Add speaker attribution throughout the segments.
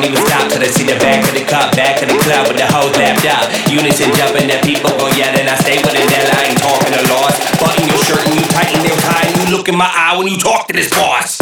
Speaker 1: Don't even stop till I see the back of the cup, back of the club with the whole lapped up. Unison jumping, that people go yelling. I stay with it, that I ain't talking a loss. Button your shirt and you tighten your tie and you look in my eye when you talk to this boss.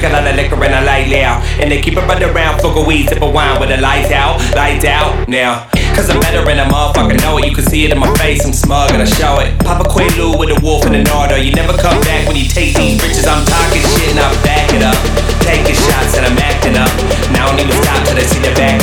Speaker 1: Now. And I drink a lot of liquor and I light loud. And they keep it right around, fuck a weed, sip a wine with the lights out, lights out now. Cause I'm better and a motherfucker know it. You can see it in my face, I'm smug and I show it. Papa Quaalude with a wolf and an order. You never come back when you take these bitches. I'm talking shit and I back it up. Taking shots and I'm acting up. Now I don't even stop till I see the back